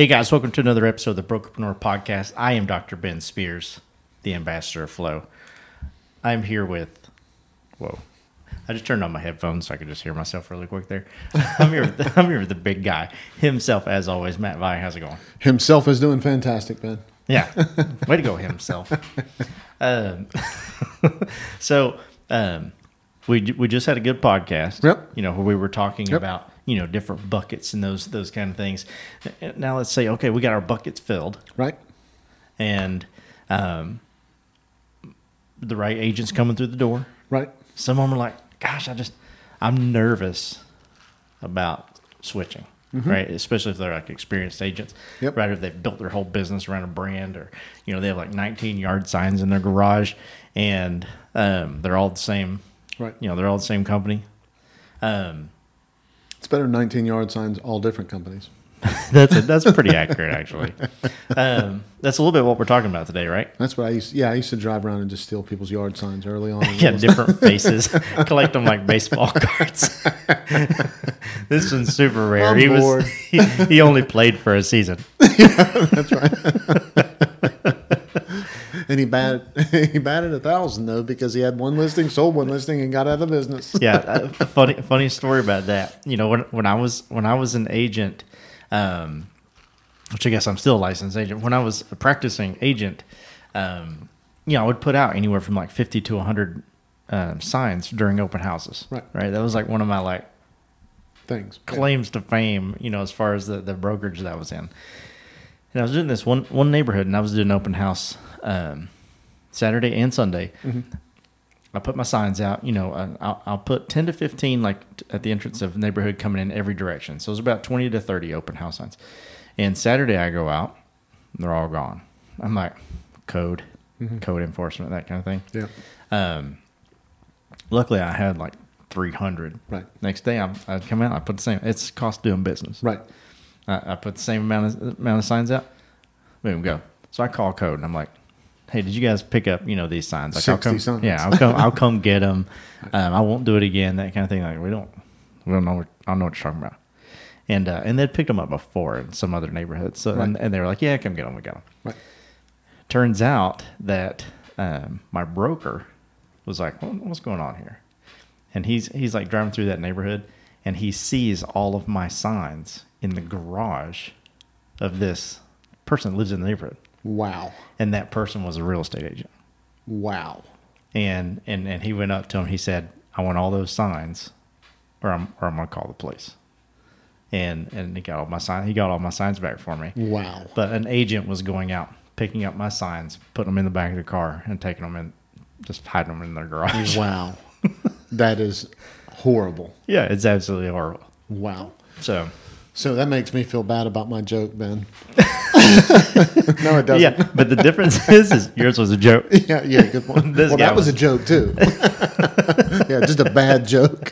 Hey guys, welcome to another episode of the Brokerpreneur Podcast. I am Dr. Ben Spears, the ambassador of Flow. I'm here with, whoa, I just turned on my headphones so I could just hear myself really quick there. I'm here with, I'm here with the big guy himself, as always, Matt Vi. How's it going? Himself is doing fantastic, Ben. Yeah, way to go, himself. Um, so, um, we we just had a good podcast. Yep. You know where we were talking Yep. about you know different buckets and those those kind of things. Now let's say okay, we got our buckets filled. Right? and um, the right agents coming through the door. Right? Some of them are like, "Gosh, I just I'm nervous about switching." Right, especially if they're like experienced agents, Mm-hmm. Yep. right? If they've built their whole business around a brand, or you know they have like 19 yard signs in their garage, and um, they're all the same. Right. You know, they're all the same company. Um, It's better than 19 yard signs, all different companies. that's that's pretty accurate, actually. Um, that's a little bit what we're talking about today, right? That's what I used. Yeah, I used to drive around and just steal people's yard signs early on. Yeah, different faces. Collect them like baseball cards. this one's super rare. He was he, he only played for a season. That's right. And he batted he batted a thousand though because he had one listing, sold one listing, and got out of business. Yeah, a funny funny story about that. You know, when when I was when I was an agent, um, which I guess I'm still a licensed agent. When I was a practicing agent, um, you know, I would put out anywhere from like 50 to 100 um, signs during open houses. Right. Right. That was like one of my like Things. claims to fame, you know, as far as the, the brokerage that I was in. And I was doing this one one neighborhood, and I was doing open house um, Saturday and Sunday. I put my signs out. You know, uh, I'll, I'll put ten to fifteen like at the entrance of neighborhood coming in every direction. So it was about twenty to thirty open house signs. And Saturday I go out, they're all gone. I'm like, code, code enforcement, that kind of thing. Yeah. Um, luckily, I had like 300. Right. Next day, I, I'd come out. I put the same. It's cost doing business. Right. I, I put the same amount of amount of signs out. Boom, go. So I call code and I'm like, "Hey, did you guys pick up you know these signs? Like, I'll come, signs. Yeah, I'll come. I'll come get them. Um, I won't do it again. That kind of thing. Like we don't, we don't know. What, I don't know what you're talking about. And uh, and they'd picked them up before in some other neighborhoods. So and, Right. and they were like, "Yeah, come get them. We got them." Right. turns out that um, my broker was like, "What- "What's going on here?" And he's he's like driving through that neighborhood, and he sees all of my signs in the garage of this person that lives in the neighborhood, Wow. and that person was a real estate agent. Wow. And and and he went up to him. He said, "I want all those signs, or I'm or I'm gonna call the police." And and he got all my signs. He got all my signs back for me. Wow. But an agent was going out, picking up my signs, putting them in the back of the car, and taking them in, just hiding them in their garage. Wow. that is horrible. yeah, it's absolutely horrible. Wow. So, So that makes me feel bad about my joke, Ben. no, it doesn't. yeah, but the difference is, is yours was a joke. Yeah, yeah, good point. Well, that was was- a joke too. yeah, just a bad joke.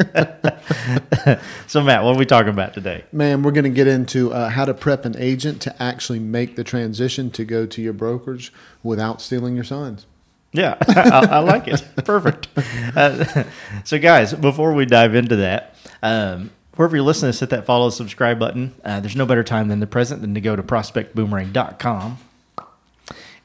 So, Matt, what are we talking about today? Man, we're going to get into uh, how to prep an agent to actually make the transition to go to your brokerage without stealing your signs. Yeah, I, I like it. Perfect. Uh, so, guys, before we dive into that, um, wherever you're listening, hit that follow, subscribe button. Uh, there's no better time than the present than to go to prospectboomerang.com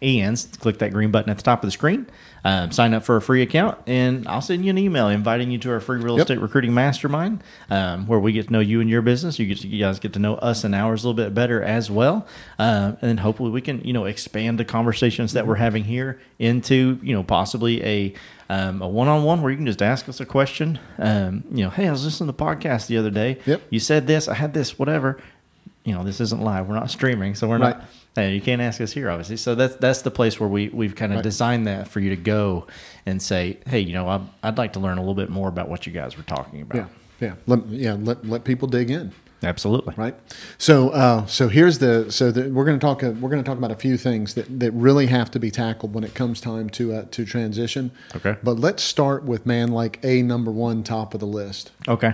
and click that green button at the top of the screen. Um, sign up for a free account, and I'll send you an email inviting you to our free real Yep. estate recruiting mastermind, um, where we get to know you and your business. You get to, you guys get to know us and ours a little bit better as well, um, and hopefully we can you know expand the conversations that we're having here into you know possibly a um, a one on one where you can just ask us a question. Um, you know, hey, I was listening to the podcast the other day. Yep. You said this, I had this, whatever. You know, this isn't live. We're not streaming, so we're Right. not. Hey, you can't ask us here, obviously. So that's that's the place where we we've kind of Right. designed that for you to go and say, hey, you know, I'd, I'd like to learn a little bit more about what you guys were talking about. Yeah, yeah, let, yeah. Let let people dig in. Absolutely. right? So, uh, so here's the so the, we're going to talk uh, we're going to talk about a few things that, that really have to be tackled when it comes time to uh, to transition. Okay. But let's start with man like a number one top of the list. Okay.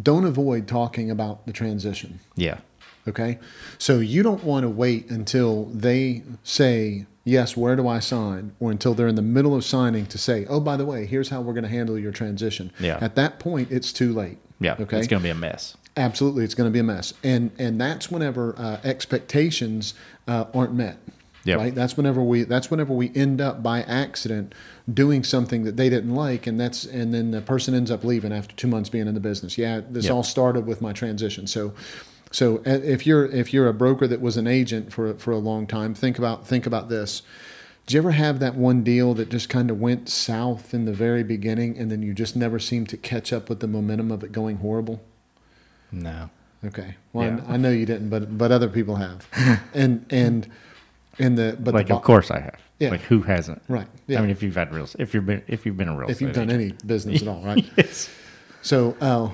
Don't avoid talking about the transition. Yeah. Okay. So you don't want to wait until they say, yes, where do I sign? Or until they're in the middle of signing to say, oh, by the way, here's how we're going to handle your transition. Yeah. At that point, it's too late. Yeah. Okay. It's going to be a mess. Absolutely, it's going to be a mess, and and that's whenever uh, expectations uh, aren't met. Yep. Right. That's whenever we. That's whenever we end up by accident doing something that they didn't like, and that's and then the person ends up leaving after two months being in the business. Yeah, this Yep. all started with my transition. So, so uh, if you're if you're a broker that was an agent for for a long time, think about think about this. Did you ever have that one deal that just kind of went south in the very beginning, and then you just never seemed to catch up with the momentum of it going horrible? No. Okay. Well, Yeah. I, I know you didn't, but but other people have, and and and the but like, the, of course I have. Yeah. Like, who hasn't? right. Yeah. I mean, if you've had real, if you've been, if you've been a real, if you've done any business at all, right? yes. So, uh,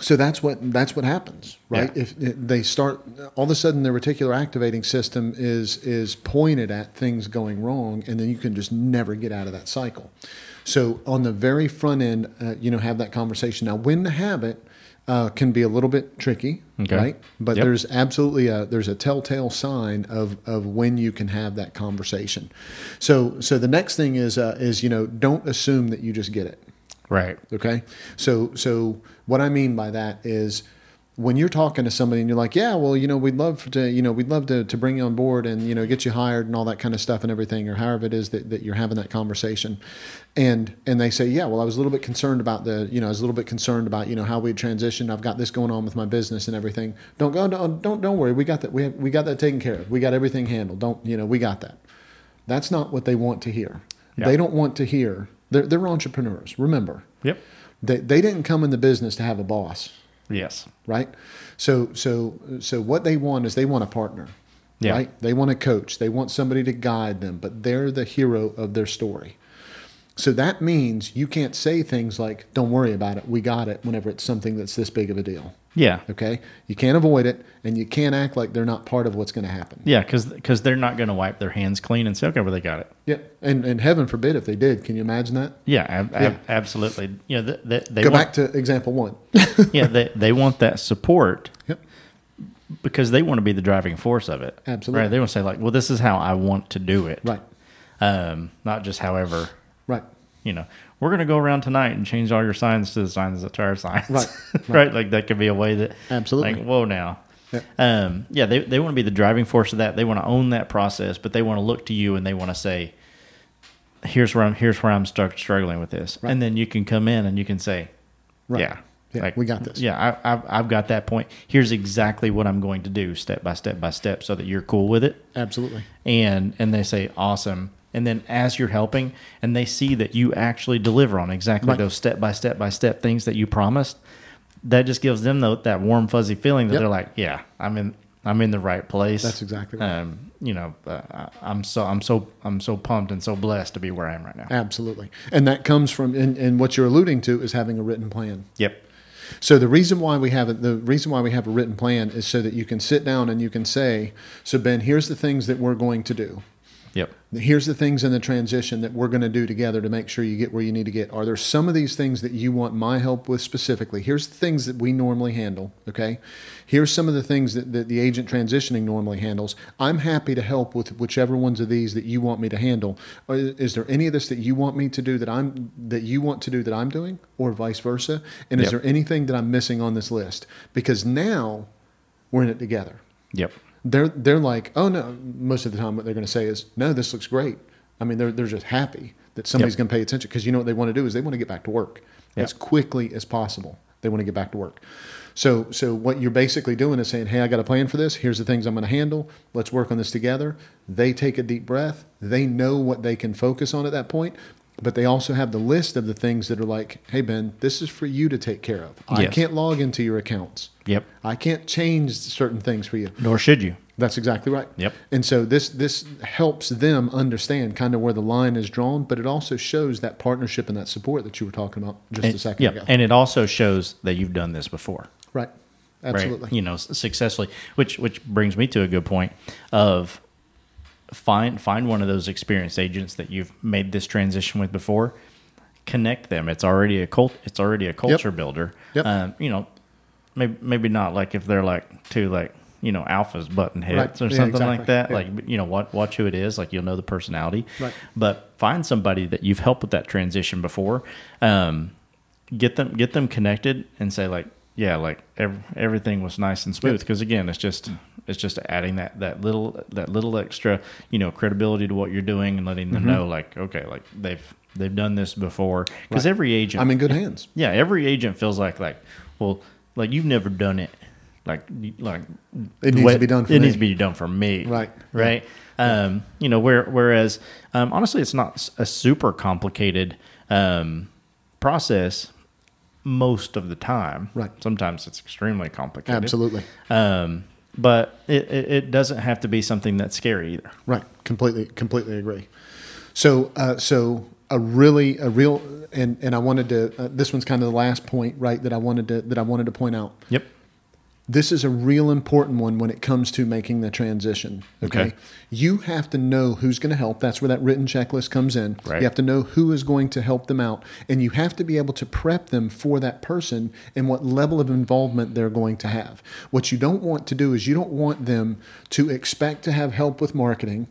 so that's what that's what happens, right? Yeah. If they start, all of a sudden, the reticular activating system is is pointed at things going wrong, and then you can just never get out of that cycle. So, on the very front end, uh, you know, have that conversation. Now, when to have it uh, can be a little bit tricky, Okay. right? But Yep. there's absolutely a there's a telltale sign of of when you can have that conversation. So, so the next thing is uh, is you know, don't assume that you just get it. Right. Okay. So so what I mean by that is when you're talking to somebody and you're like, yeah, well, you know, we'd love to, you know, we'd love to, to bring you on board and, you know, get you hired and all that kind of stuff and everything, or however it is that, that you're having that conversation. And, and they say, yeah, well, I was a little bit concerned about the, you know, I was a little bit concerned about, you know, how we'd transition. I've got this going on with my business and everything. Don't go, don't, don't, don't worry. We got that. We have, we got that taken care of. We got everything handled. Don't, you know, we got that. That's not what they want to hear. Yeah. They don't want to hear, they're, they're entrepreneurs. Remember, Yep. they, they didn't come in the business to have a boss, Yes. right? So so so what they want is they want a partner, Yeah. right? They want a coach. They want somebody to guide them, but they're the hero of their story. So that means you can't say things like "Don't worry about it, we got it." Whenever it's something that's this big of a deal, Yeah. okay? You can't avoid it, and you can't act like they're not part of what's going to happen. Yeah. Because they're not going to wipe their hands clean and say, okay, well, they got it. Yeah, and and heaven forbid if they did. Can you imagine that? Yeah. Ab- ab- Yeah. absolutely. You know, they, they Go want, back to example one. yeah, they, they want that support yep. because they want to be the driving force of it. Absolutely. Right. They want to say like, well, this is how I want to do it. Right. Um, not just however, Right. You know, we're going to go around tonight and change all your signs to the signs that are our signs. Right. right. Like that could be a way that Absolutely. like, whoa now. Yeah. Um, yeah, they, they want to be the driving force of that. They want to own that process, but they want to look to you and they want to say, here's where I'm, here's where I'm stuck struggling with this. Right. And then you can come in and you can say, Right. yeah, Yeah, we got this. Yeah, I, I've, I've got that point. Here's exactly what I'm going to do step by step by step so that you're cool with it. Absolutely. And, and they say, awesome. And then as you're helping and they see that you actually deliver on exactly Right. those step by step by step things that you promised, that just gives them the, that warm fuzzy feeling that Yep. they're like, yeah, I'm in, I'm in the right place. That's exactly right. Um, you know, uh, I'm so, I'm so, I'm so pumped and so blessed to be where I am right now. Absolutely. And that comes from, and, and what you're alluding to is having a written plan. Yep. So the reason why we have it, the reason why we have a written plan is so that you can sit down and you can say, so Ben, here's the things that we're going to do. Yep. Here's the things in the transition that we're going to do together to make sure you get where you need to get. Are there some of these things that you want my help with specifically? Here's the things that we normally handle. Okay. Here's some of the things that, that the agent transitioning normally handles. I'm happy to help with whichever ones of these that you want me to handle. Uh, is there any of this that you want me to do that I'm that you want to do that I'm doing, or vice versa? And is Yep. there anything that I'm missing on this list? Because now we're in it together Yep. they're they're like, oh no. Most of the time, what they're going to say is, no, this looks great. I mean, they're they're just happy that somebody's Yep. going to pay attention because you know what they want to do is they want to get back to work Yep. as quickly as possible. They want to get back to work. So so what you're basically doing is saying, hey, I got a plan for this. Here's the things I'm going to handle. Let's work on this together. They take a deep breath. They know what they can focus on at that point. But they also have the list of the things that are like, hey, Ben, this is for you to take care of. I Yes. can't log into your accounts. Yep. I can't change certain things for you. Nor should you. That's exactly right. Yep. And so this this helps them understand kind of where the line is drawn, but it also shows that partnership and that support that you were talking about just And, a second yeah, ago. and it also shows that you've done this before, right. right? Absolutely. You know, successfully. Which which brings me to a good point of find find one of those experienced agents that you've made this transition with before. Connect them. It's already a cult. It's already a culture builder. Yep. Um, you know, maybe maybe not like if they're like two like you know alphas button heads Right. or Yeah, something like that. Yeah. Like you know, what watch who it is. Like you'll know the personality. Right. But find somebody that you've helped with that transition before. Um, get them get them connected and say like yeah like ev- everything was nice and smooth because again it's just it's just adding that that little that little extra you know credibility to what you're doing and letting them know like okay like they've they've done this before because Right. every agent I'm in good hands. yeah every agent feels like like well like you've never done it like like It needs way- to be done for it me. needs to be done for me Right. right um you know where whereas um honestly it's not a super complicated um process most of the time Right. sometimes it's extremely complicated Absolutely. um but it, it, it doesn't have to be something that's scary either Right. Completely, completely agree. So, uh, so a really, a real, and, and I wanted to, uh, this one's kind of the last point, right, that I wanted to, that I wanted to point out. yep This is a real important one when it comes to making the transition. Okay. Okay. You have to know who's going to help. That's where that written checklist comes in. Right. You have to know who is going to help them out. And you have to be able to prep them for that person and what level of involvement they're going to have. What you don't want to do is you don't want them to expect to have help with marketing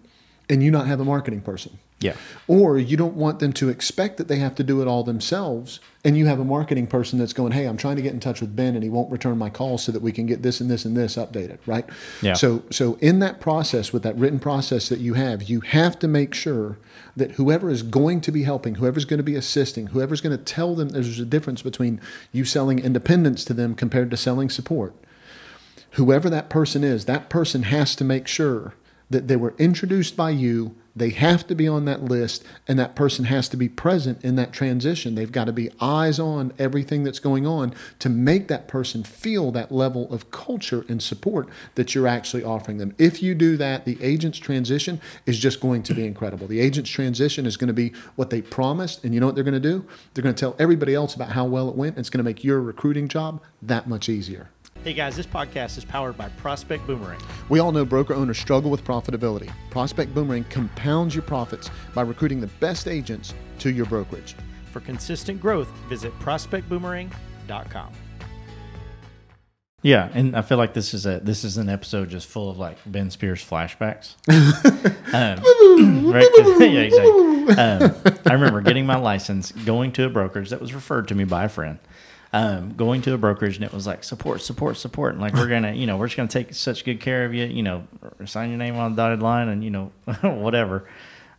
and you not have a marketing person. Yeah Or you don't want them to expect that they have to do it all themselves, and you have a marketing person that's going, "Hey, I'm trying to get in touch with Ben, and he won't return my call, so that we can get this and this and this updated." Right? Yeah. So, so in that process, with that written process that you have, you have to make sure that whoever is going to be helping, whoever's going to be assisting, whoever's going to tell them there's a difference between you selling independence to them compared to selling support whoever that person is, that person has to make sure that they were introduced by you. They have to be on that list, and that person has to be present in that transition. They've got to be eyes on everything that's going on to make that person feel that level of culture and support that you're actually offering them. If you do that, the agent's transition is just going to be incredible. The agent's transition is going to be what they promised, and you know what they're going to do? They're going to tell everybody else about how well it went. And it's going to make your recruiting job that much easier. Hey guys this podcast is powered by prospect boomerang We all know broker owners struggle with profitability. Prospect Boomerang compounds your profits by recruiting the best agents to your brokerage. For consistent growth, visit prospectboomerang.com. Yeah, and I feel like this is a this is an episode just full of like Ben Spears flashbacks. um, right? yeah, exactly. Um, I remember getting my license, going to a brokerage that was referred to me by a friend. Um, going to a brokerage and it was like support, support, support, and like we're gonna, you know, we're just gonna take such good care of you, you know, sign your name on the dotted line and you know, whatever.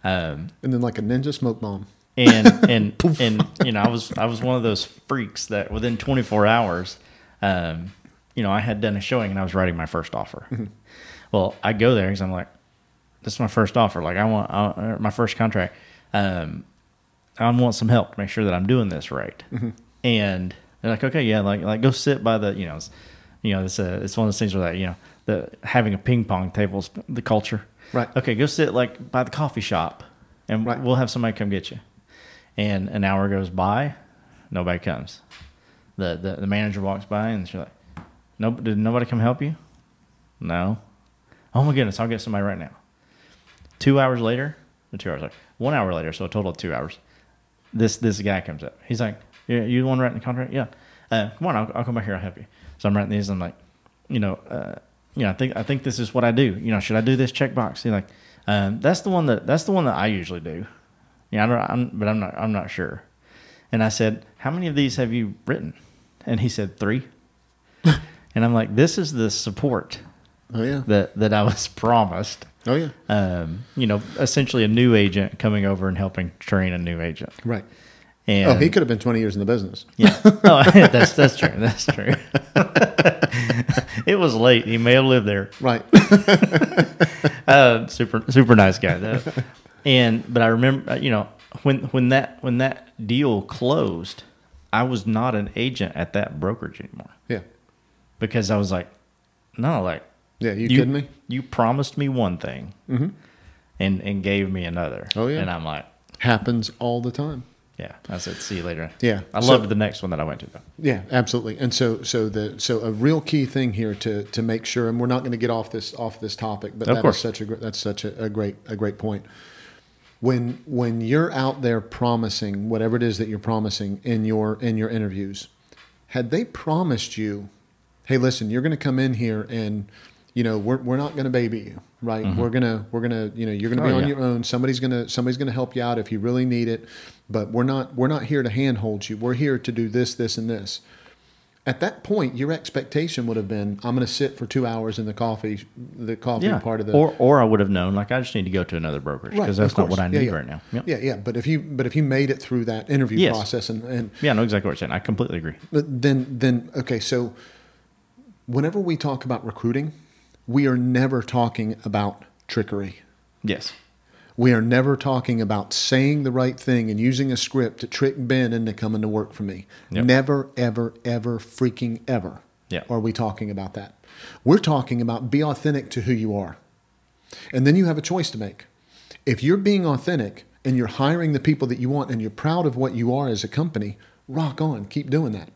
Um, And then, like a ninja smoke bomb. and and and you know I was I was one of those freaks that within 24 hours, um, you know I had done a showing and I was writing my first offer. Well, I go there because I'm like, this is my first offer. Like I want I, my first contract. Um, I want some help to make sure that I'm doing this right. And they're like, okay, yeah, like like go sit by the you know, it's, you know, it's a it's one of those things where that you know the having a ping pong table is the culture. Right. Okay, go sit like by the coffee shop, and Right. we'll have somebody come get you. And an hour goes by, nobody comes. The the, the manager walks by and she's like, "No, did nobody come help you?" No. Oh my goodness, I'll get somebody right now. Two hours later, or two hours later, one hour later, so a total of two hours. This this guy comes up. He's like, "You you the one writing the contract? Yeah. Uh, come on, I'll, I'll come back here. I'll help you." So I'm writing these. I'm like, you know, uh, you know, I think I think this is what I do. You know, should I do this checkbox? He's like, um, that's the one that that's the one that I usually do. Yeah, I don't, I'm, but I'm not I'm not sure. And I said, how many of these have you written? And he said three. and I'm like, this is the support Oh, yeah. that that I was promised. Oh, yeah. Um, you know, essentially a new agent coming over and helping train a new agent. Right. And Oh, he could have been 20 years in the business. yeah. Oh, that's that's true. That's true. it was late. He may have lived there. Right. Uh, super super nice guy though. And but I remember, uh, you know, when when that when that deal closed, I was not an agent at that brokerage anymore yeah. because I was like, no, like Yeah. You, kidding me? You promised me one thing, and and gave me another. Oh, yeah. and I'm like, Happens all the time. Yeah. I said, see you later. Yeah. I So- loved the next one that I went to though. Yeah, absolutely. And so, so the so a real key thing here to to make sure, and we're not going to get off this off this topic, but Of that course. such a that's such a, a great a great point. When when you're out there promising whatever it is that you're promising in your in your interviews, had they promised you, hey, listen, you're going to come in here and you know, we're, we're not going to baby you, right? We're gonna we're gonna you know you're gonna be Mm-hmm. Oh, on yeah. your own. Somebody's gonna somebody's gonna help you out if you really need it, but we're not we're not here to handhold you. We're here to do this, this, and this. At that point, your expectation would have been, I'm going to sit for two hours in the coffee, the coffee Yeah. part of the or or I would have known like I just need to go to another brokerage because of that's not what I need yeah. right now. Yep. yeah, yeah. But if you but if you made it through that interview Yes. process and and Yeah, I know exactly what you're saying. I completely agree. But then, then okay. So, whenever we talk about recruiting, we are never talking about trickery. Yes. We are never talking about saying the right thing and using a script to trick Ben into coming to work for me. Yep. Never, ever, ever, freaking ever. Yeah. Are we talking about that? We're talking about be authentic to who you are. And then you have a choice to make. If you're being authentic and you're hiring the people that you want and you're proud of what you are as a company, rock on, keep doing that.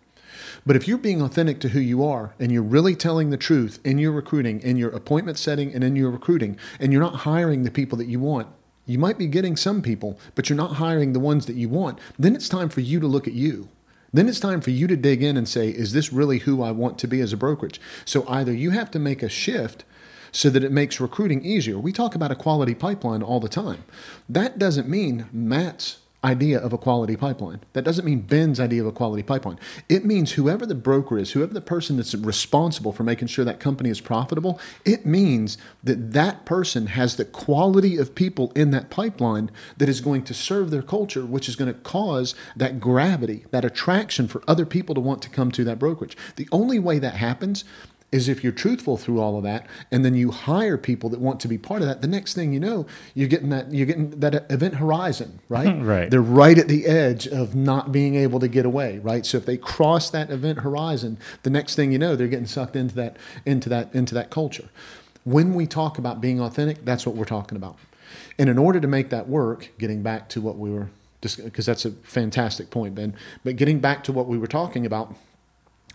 But if you're being authentic to who you are and you're really telling the truth in your recruiting, in your appointment setting, and in your recruiting, and you're not hiring the people that you want, you might be getting some people, but you're not hiring the ones that you want, then it's time for you to look at you. Then it's time for you to dig in and say, is this really who I want to be as a brokerage? So either you have to make a shift so that it makes recruiting easier. We talk about a quality pipeline all the time. That doesn't mean Matt's idea of a quality pipeline. That doesn't mean Ben's idea of a quality pipeline. It means whoever the broker is, whoever the person that's responsible for making sure that company is profitable, it means that that person has the quality of people in that pipeline that is going to serve their culture, which is going to cause that gravity, that attraction for other people to want to come to that brokerage. The only way that happens is if you're truthful through all of that and then you hire people that want to be part of that the next thing you know you're getting that you're getting that event horizon right? Right. they're right at the edge of not being able to get away right? So if they cross that event horizon the next thing you know they're getting sucked into that into that into that culture. When we talk about being authentic that's what we're talking about. And in order to make that work getting back to what we were because that's a fantastic point ben but getting back to what we were talking about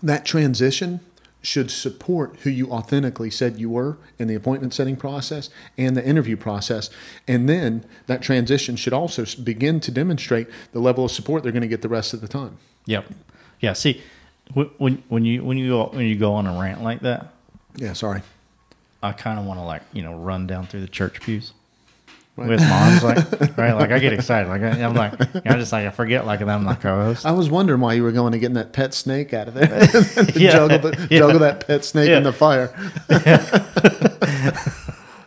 that transition should support who you authentically said you were in the appointment setting process and the interview process. And then that transition should also begin to demonstrate the level of support they're going to get the rest of the time. Yep. Yeah. See, when when you when you go when you go on a rant like that, Yeah, sorry. I kind of want to like you know run down through the church pews Right. with moms like right like I get excited like I, I'm like I just like I forget like that I'm not co-host. I was wondering why you were going to getting that pet snake out of there. Yeah. juggle, the, Yeah. juggle that pet snake Yeah. in the fire.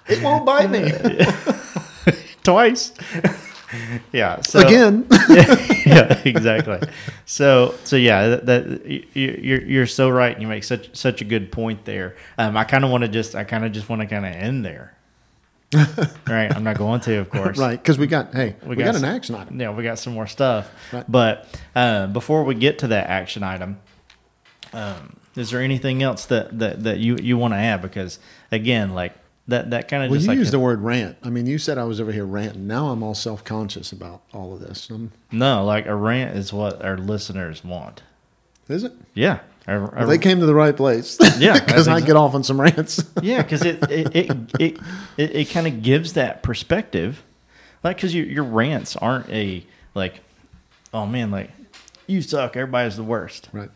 it won't bite me. Twice. yeah. So, Again. yeah, exactly. So, so yeah, that, that you- you're you're so right. And You make such such a good point there. Um, I kind of want to just I kind of just want to kind of end there. right. I'm not going to, of course. right. Because we got, hey, we, got, s- an action item. Yeah, we got some more stuff. Right. But uh, before we get to that action item, um, is there anything else that, that, that you, you want to add? Because again, like that that kind of Well, just you like used the word rant. I mean, you said I was over here ranting. Now I'm all self conscious about all of this. Um, no, like a rant is what our listeners want. is it? Yeah. A- Well, they came to the right place. Yeah, because I get off on some rants. yeah, because it it it it, it, it kind of gives that perspective, like because your your rants aren't a like, oh man, like you suck, everybody's the worst, right.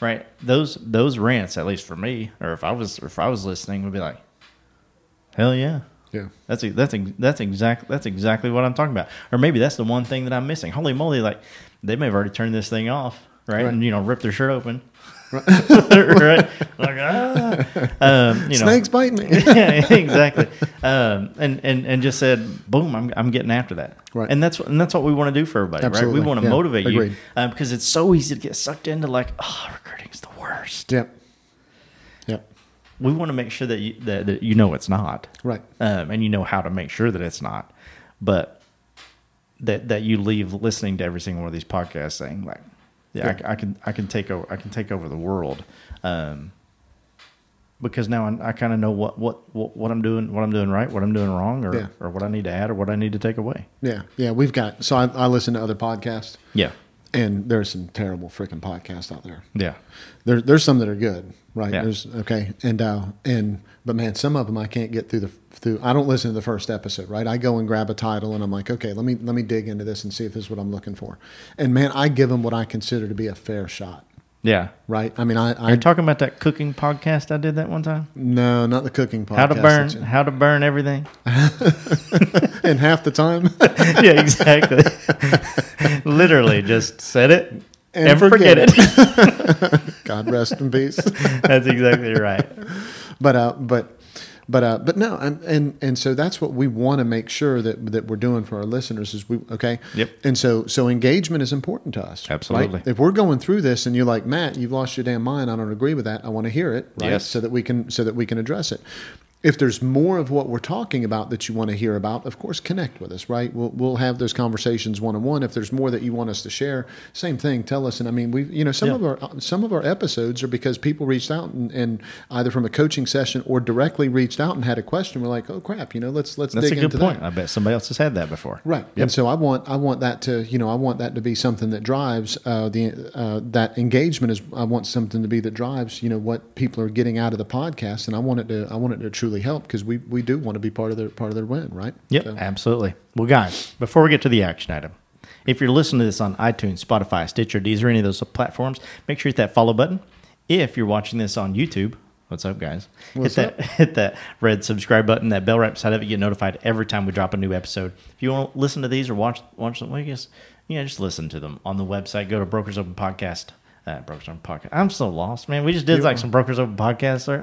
right? Those those rants, at least for me, or if I was if I was listening, would be like, hell yeah, Yeah. that's that's that's exactly that's exactly what I'm talking about, or maybe that's the one thing that I'm missing. Holy moly, like they may have already turned this thing off, right? Right. And you know, ripped their shirt open. right, like ah, um, you know, Snakes bite me. yeah, exactly. Um, and, and and just said, boom, I'm I'm getting after that. Right. And that's what and that's what we want to do for everybody, Absolutely. right? We want to Yeah, motivate agreed. you um, because it's so easy to get sucked into like, oh, recruiting's the worst. yep. Yep. We want to make sure that you that, that you know it's not, Right. um, and you know how to make sure that it's not, but that that you leave listening to every single one of these podcasts saying like, yeah, I, I can I can take over I can take over the world. Um, because now I, I kind of know what, what, what, what I'm doing, what I'm doing right, what I'm doing wrong, or, Yeah. or what I need to add, or what I need to take away. Yeah. Yeah. We've got, so I, I listen to other podcasts, Yeah, and there's some terrible freaking podcasts out there. yeah, There, there's some that are good, right? Yeah. There's okay, and uh, and but man, some of them I can't get through the through. I don't listen to the first episode, right? I go and grab a title, and I'm like, okay, let me let me dig into this and see if this is what I'm looking for. And man, I give them what I consider to be a fair shot. Yeah. right? I mean, I, I You're talking about that cooking podcast I did that one time? no, not the cooking podcast. How to burn how to burn everything. in half the time. yeah, exactly. Literally just said it and, And forget, forget it. God rest in peace. That's exactly right. but uh, but but uh, but no, and, and and so that's what we want to make sure that that we're doing for our listeners is we okay. Yep. And so so engagement is important to us. right? Absolutely. If we're going through this and you're like Matt, you've lost your damn mind. I don't agree with that. I want to hear it. Right. Yes. So that we can so that we can address it. If there's more of what we're talking about that you want to hear about, of course, connect with us. Right. We'll we'll have those conversations one on one. If there's more that you want us to share, same thing. Tell us. And I mean, we you know some Yeah. of our some of our episodes are because people reached out and, and either from a coaching session or directly reached out and had a question. We're like, oh crap, you know, let's let's That's a dig good into point. that. I bet somebody else has had that before. Right, and so I want I want that to you know I want that to be something that drives uh, the uh, that engagement is I want something to be that drives you know what people are getting out of the podcast, and I want it to I want it to truly help because we, we do want to be part of their part of their win, right? Yep, So- absolutely. Well, guys, before we get to the action item, if you're listening to this on iTunes, Spotify, Stitcher, Deezer, any of those platforms, make sure you hit that follow button. If you're watching this on YouTube, what's up, guys? What's hit that hit that red subscribe button, that bell right beside of it, get notified every time we drop a new episode. If you want to listen to these or watch watch them, well, I guess yeah, just listen to them on the website. Go to Brokers Open Podcast. Uh, Brokers Open Podcast. I'm so lost, man. We just did You like some Brokers Open Podcasts. Or,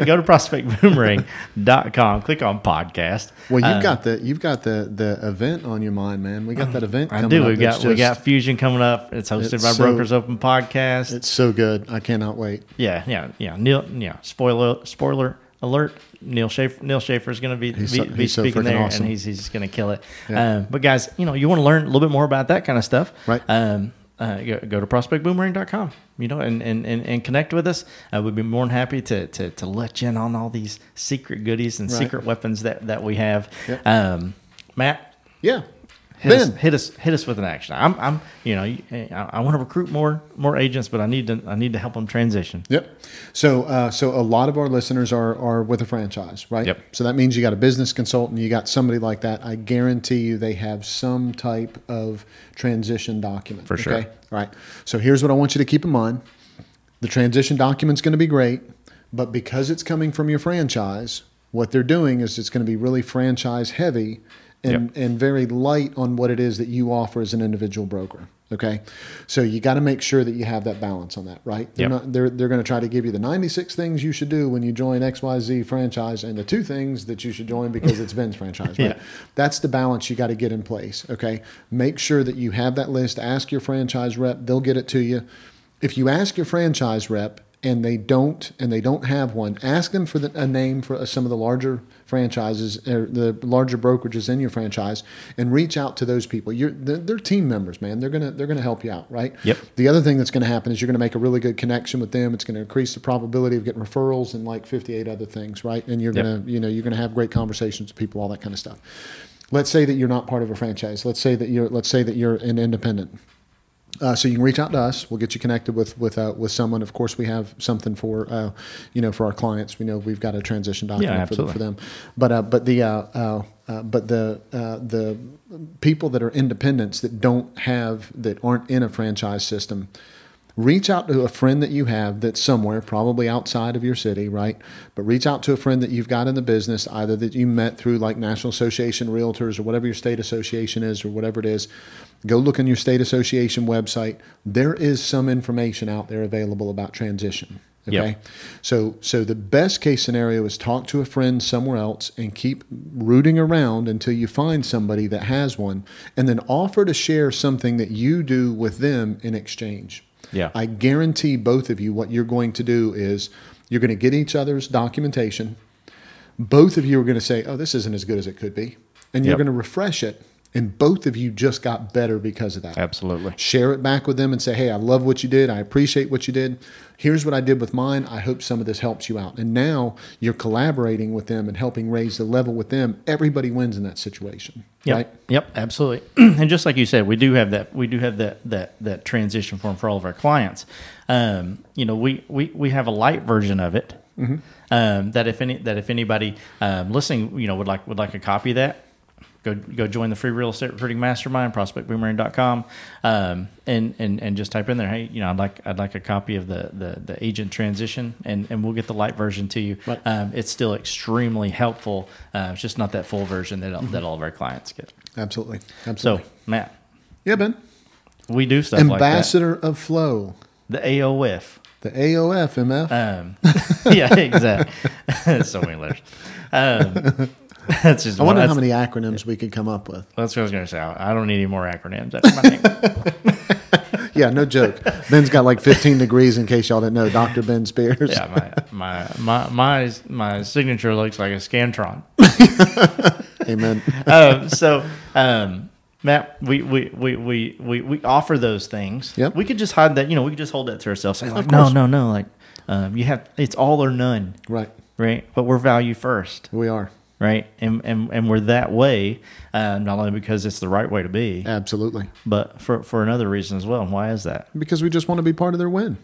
go to prospectboomerang.com. Click on podcast. Well, you've Uh, got the you've got the the event on your mind, man. We got that event. I coming do. We got that's we got Fusion coming up. It's hosted It's by so- Brokers Open Podcast. It's so good. I cannot wait. Yeah, yeah, yeah. Neil, yeah. Spoiler, spoiler alert. Neil Schaefer, Neil Schaefer is going to be be, so- be so speaking freaking there, awesome. and he's he's going to kill it. Yeah. Um, but guys, you know, you want to learn a little bit more about that kind of stuff, Right. Um, uh, go, go to prospectboomerang.com, you know, and, and, and, and connect with us. Uh, we'd be more than happy to, to, to let you in on all these secret goodies and Right. secret weapons that, that we have. Yep. Um, Matt, Yeah, hit Ben. us, hit us, hit us with an action. I'm, I'm, you know, I, I want to recruit more, more agents, but I need to, I need to help them transition. Yep. So, uh, so a lot of our listeners are are with a franchise, right? Yep. So that means you got a business consultant, you got somebody like that. I guarantee you they have some type of transition document. For sure. Okay. All right. So here's what I want you to keep in mind: the transition document's going to be great, but because it's coming from your franchise, what they're doing is it's going to be really franchise heavy. And, and very light on what it is that you offer as an individual broker. Okay, so you got to make sure that you have that balance on that, right? They're Yep. not they're they're going to try to give you the 96 things you should do when you join XYZ franchise and the two things that you should join because it's Ben's franchise, right? Yeah. That's the balance you got to get in place, okay? Make sure that you have that list, ask your franchise rep, they'll get it to you. If you ask your franchise rep and they don't and they don't have one, ask them for the, a name for some of the larger franchises or the larger brokerages in your franchise and reach out to those people. You're they're, they're team members, man. They're going to they're to help you out, right? Yep. The other thing that's going to happen is you're going to make a really good connection with them. It's going to increase the probability of getting referrals and like 58 other things, right? And you're Yep. going to, you know, you're to have great conversations with people, all that kind of stuff. Let's say that you're not part of a franchise. Let's say that you're, let's say that you're an independent. Uh, so you can reach out to us. We'll get you connected with with uh, with someone. Of course, we have something for uh, you know for our clients. We know we've got a transition document for, the, absolutely. for them. But uh, but the uh, uh, uh, but the uh, the people that are independents that don't have that aren't in a franchise system, reach out to a friend that you have that's somewhere, probably outside of your city, right? But reach out to a friend that you've got in the business, either that you met through like National Association Realtors or whatever your state association is or whatever it is. Go look on your state association website. There is some information out there available about transition. Okay. Yep. So so the best case scenario is talk to a friend somewhere else and keep rooting around until you find somebody that has one and then offer to share something that you do with them in exchange. Yeah. I guarantee both of you what you're going to do is you're going to get each other's documentation. Both of you are going to say, "Oh, this isn't as good as it could be." And you're Yep. going to refresh it and both of you just got better because of that Absolutely. share it back with them and say, Hey, I love what you did. I appreciate what you did. Here's what I did with mine. I hope some of this helps you out. And now you're collaborating with them and helping raise the level with them. Everybody wins in that situation. Yep. Right? Yep. Absolutely. and just like you said, we do have that. We do have that that that transition form for all of our clients. Um, you know, we we we have a light version of it. Um, that if any that if anybody um, listening, you know, would like would like a copy of that, go go join the free real estate recruiting mastermind, prospectboomerang.com, um, and and and just type in there, hey, you know, I'd like I'd like a copy of the the, the agent transition, and and we'll get the light version to you. Right. Um, it's still extremely helpful. Uh, it's just not that full version that that all of our clients get. Absolutely. Absolutely so, Matt, yeah, Ben. we do stuff Ambassador of Flow. The AOF. The AOF, MF. Um, yeah, exactly. so many letters. Um, that's just. I wonder how many acronyms we could come up with. That's what I was going to say. I don't need any more acronyms. That's my name. Yeah, no joke. Ben's got like 15 degrees in case y'all didn't know. Dr. Ben Spears. yeah, my, my my my my signature looks like a scantron. Amen. um, so, um, Matt, we, we, we, we, we, we offer those things. Yep. We could just hide that. You know, we could just hold that to ourselves. Like, no, no, no. Like, um, you have it's all or none, Right. right? But we're value first, We are right? And and, and we're that way, uh, not only because it's the right way to be, absolutely, but for for another reason as well. And why is that? Because we just want to be part of their win.